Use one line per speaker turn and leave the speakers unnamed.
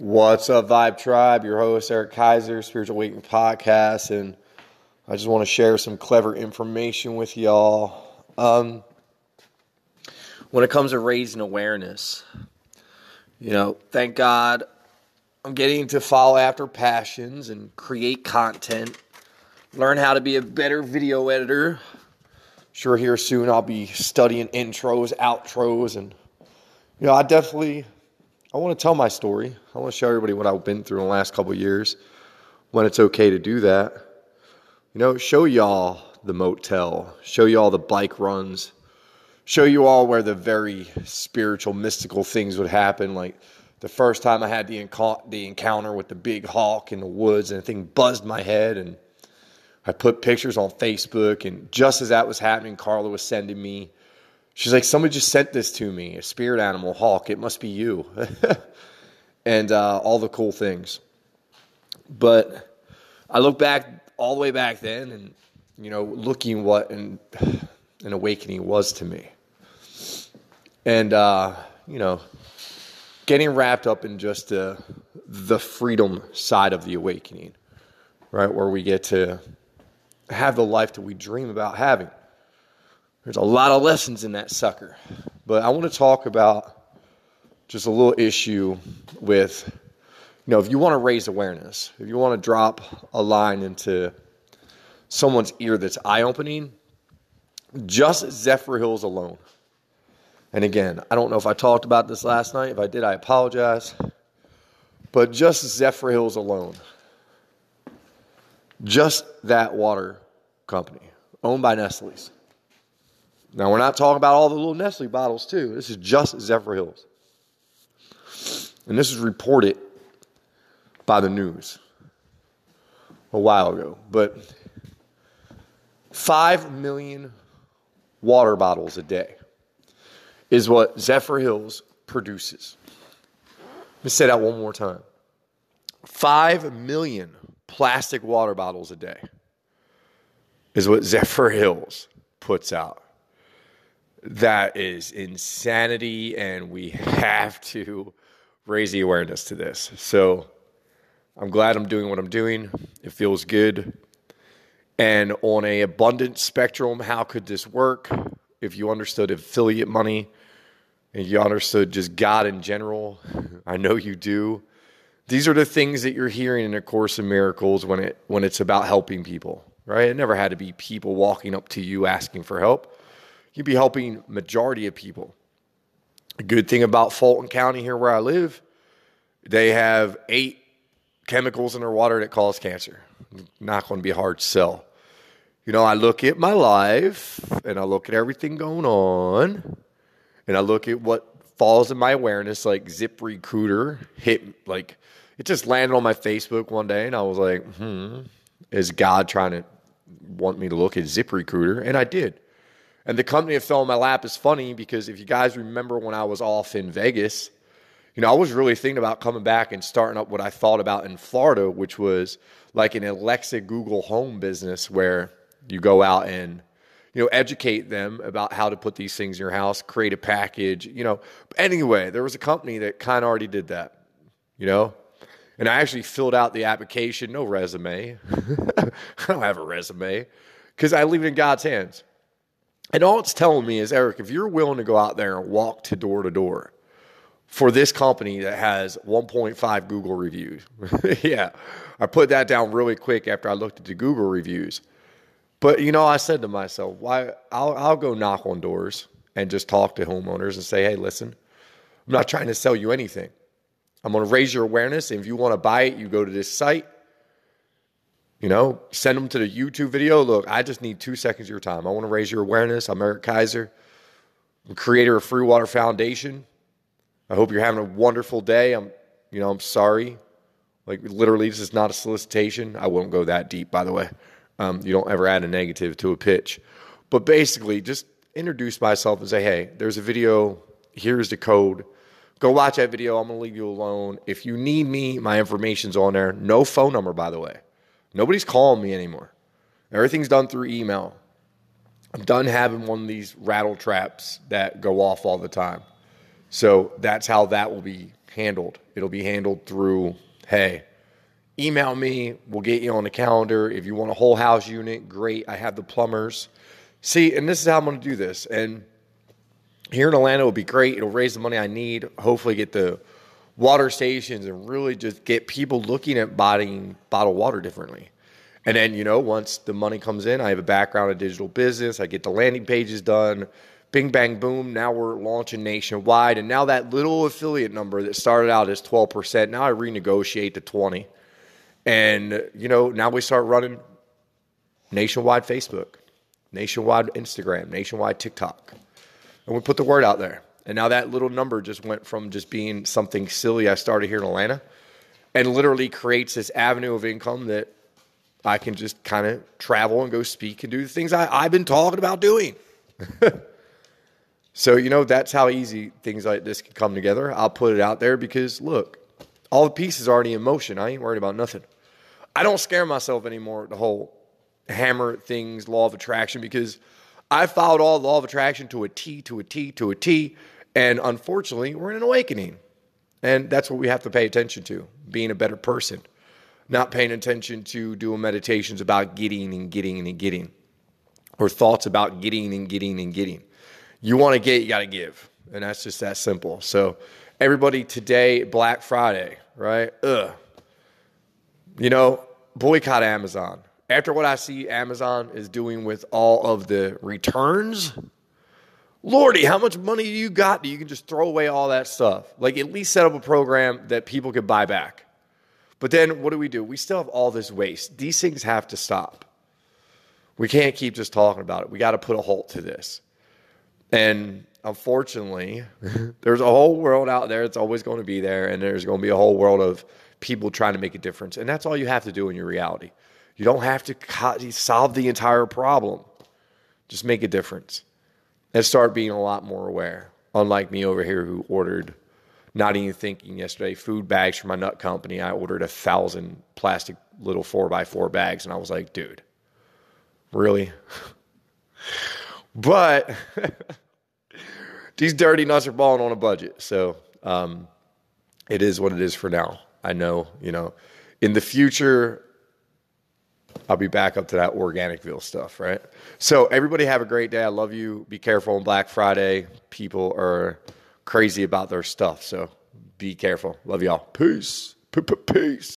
What's up, Vibe Tribe? Your host, Eric Kaiser, Spiritual Awakening Podcast, and I just want to share some clever information with y'all. Um, when it comes to raising awareness, you know, thank God I'm getting to follow after passions and create content, learn how to be a better video editor. Sure, here soon I'll be studying intros, outros, and you know, I definitely I want to tell my story. I want to show everybody what I've been through in the last couple years when it's okay to do that. You know, show y'all the motel, show y'all the bike runs, show you all where the very spiritual, mystical things would happen. Like the first time I had the, the encounter with the big hawk in the woods, and the thing buzzed my head. And I put pictures on Facebook. And just as that was happening, Carla was sending me She's like, somebody just sent this to me, a spirit animal, hawk. It must be you. and uh, all the cool things. But I look back all the way back then and, you know, looking what an, an awakening was to me. And, uh, you know, getting wrapped up in just uh, the freedom side of the awakening, right? Where we get to have the life that we dream about having. There's a lot of lessons in that sucker. But I want to talk about just a little issue with, you know, if you want to raise awareness, if you want to drop a line into someone's ear that's eye opening, just Zephyrhills alone. And again, I don't know if I talked about this last night. If I did, I apologize. But just Zephyrhills alone, just that water company owned by Nestle's now, we're not talking about all the little Nestle bottles, too. This is just Zephyrhills. And this is reported by the news a while ago. But 5 million water bottles a day is what Zephyrhills produces. Let me say that one more time 5 million plastic water bottles a day is what Zephyrhills puts out that is insanity, and we have to raise the awareness to this. So I'm glad I'm doing what I'm doing. It feels good. And on a abundant spectrum, how could this work? If you understood affiliate money and you understood just God in general, I know you do. These are the things that you're hearing in a course of miracles when it when it's about helping people, right? It never had to be people walking up to you asking for help you'd be helping majority of people. A good thing about Fulton County here where I live, they have eight chemicals in their water that cause cancer. Not going to be hard to sell. You know, I look at my life and I look at everything going on and I look at what falls in my awareness, like ZipRecruiter hit, like it just landed on my Facebook one day and I was like, hmm, is God trying to want me to look at ZipRecruiter? And I did. And the company that fell in my lap is funny because if you guys remember when I was off in Vegas, you know, I was really thinking about coming back and starting up what I thought about in Florida, which was like an Alexa Google Home business where you go out and you know educate them about how to put these things in your house, create a package, you know. Anyway, there was a company that kind of already did that, you know. And I actually filled out the application, no resume. I don't have a resume because I leave it in God's hands. And all it's telling me is, Eric, if you're willing to go out there and walk to door to door for this company that has 1.5 Google reviews, yeah, I put that down really quick after I looked at the Google reviews. But you know, I said to myself, why? I'll, I'll go knock on doors and just talk to homeowners and say, hey, listen, I'm not trying to sell you anything. I'm going to raise your awareness. And if you want to buy it, you go to this site you know, send them to the YouTube video. Look, I just need two seconds of your time. I want to raise your awareness. I'm Eric Kaiser, I'm creator of Free Water Foundation. I hope you're having a wonderful day. I'm, you know, I'm sorry. Like literally, this is not a solicitation. I won't go that deep, by the way. Um, you don't ever add a negative to a pitch, but basically, just introduce myself and say, "Hey, there's a video. Here's the code. Go watch that video. I'm gonna leave you alone. If you need me, my information's on there. No phone number, by the way." Nobody's calling me anymore. Everything's done through email. I'm done having one of these rattle traps that go off all the time. So that's how that will be handled. It'll be handled through, hey, email me. We'll get you on the calendar. If you want a whole house unit, great. I have the plumbers. See, and this is how I'm going to do this. And here in Atlanta, it'll be great. It'll raise the money I need. Hopefully, get the water stations and really just get people looking at buying bottled water differently. And then, you know, once the money comes in, I have a background in digital business. I get the landing pages done. Bing, bang, boom. Now we're launching nationwide. And now that little affiliate number that started out as 12%, now I renegotiate to 20. And, you know, now we start running nationwide Facebook, nationwide Instagram, nationwide TikTok. And we put the word out there. And now that little number just went from just being something silly I started here in Atlanta and literally creates this avenue of income that I can just kind of travel and go speak and do the things I, I've been talking about doing. so, you know, that's how easy things like this can come together. I'll put it out there because, look, all the pieces are already in motion. I ain't worried about nothing. I don't scare myself anymore, the whole hammer things, law of attraction, because I followed all the law of attraction to a T, to a T, to a T. And unfortunately, we're in an awakening. And that's what we have to pay attention to being a better person, not paying attention to doing meditations about getting and getting and getting, or thoughts about getting and getting and getting. You want to get, you got to give. And that's just that simple. So, everybody today, Black Friday, right? Ugh. You know, boycott Amazon. After what I see Amazon is doing with all of the returns, Lordy, how much money do you got that you can just throw away all that stuff? Like, at least set up a program that people could buy back. But then what do we do? We still have all this waste. These things have to stop. We can't keep just talking about it. We got to put a halt to this. And unfortunately, there's a whole world out there. It's always going to be there. And there's going to be a whole world of people trying to make a difference. And that's all you have to do in your reality. You don't have to solve the entire problem, just make a difference and start being a lot more aware. Unlike me over here, who ordered, not even thinking yesterday, food bags for my nut company. I ordered a thousand plastic little four by four bags, and I was like, dude, really? but these dirty nuts are balling on a budget, so um, it is what it is for now. I know, you know, in the future, I'll be back up to that Organicville stuff, right? So everybody have a great day. I love you. Be careful on Black Friday. People are crazy about their stuff, so be careful. Love y'all. Peace. Peace.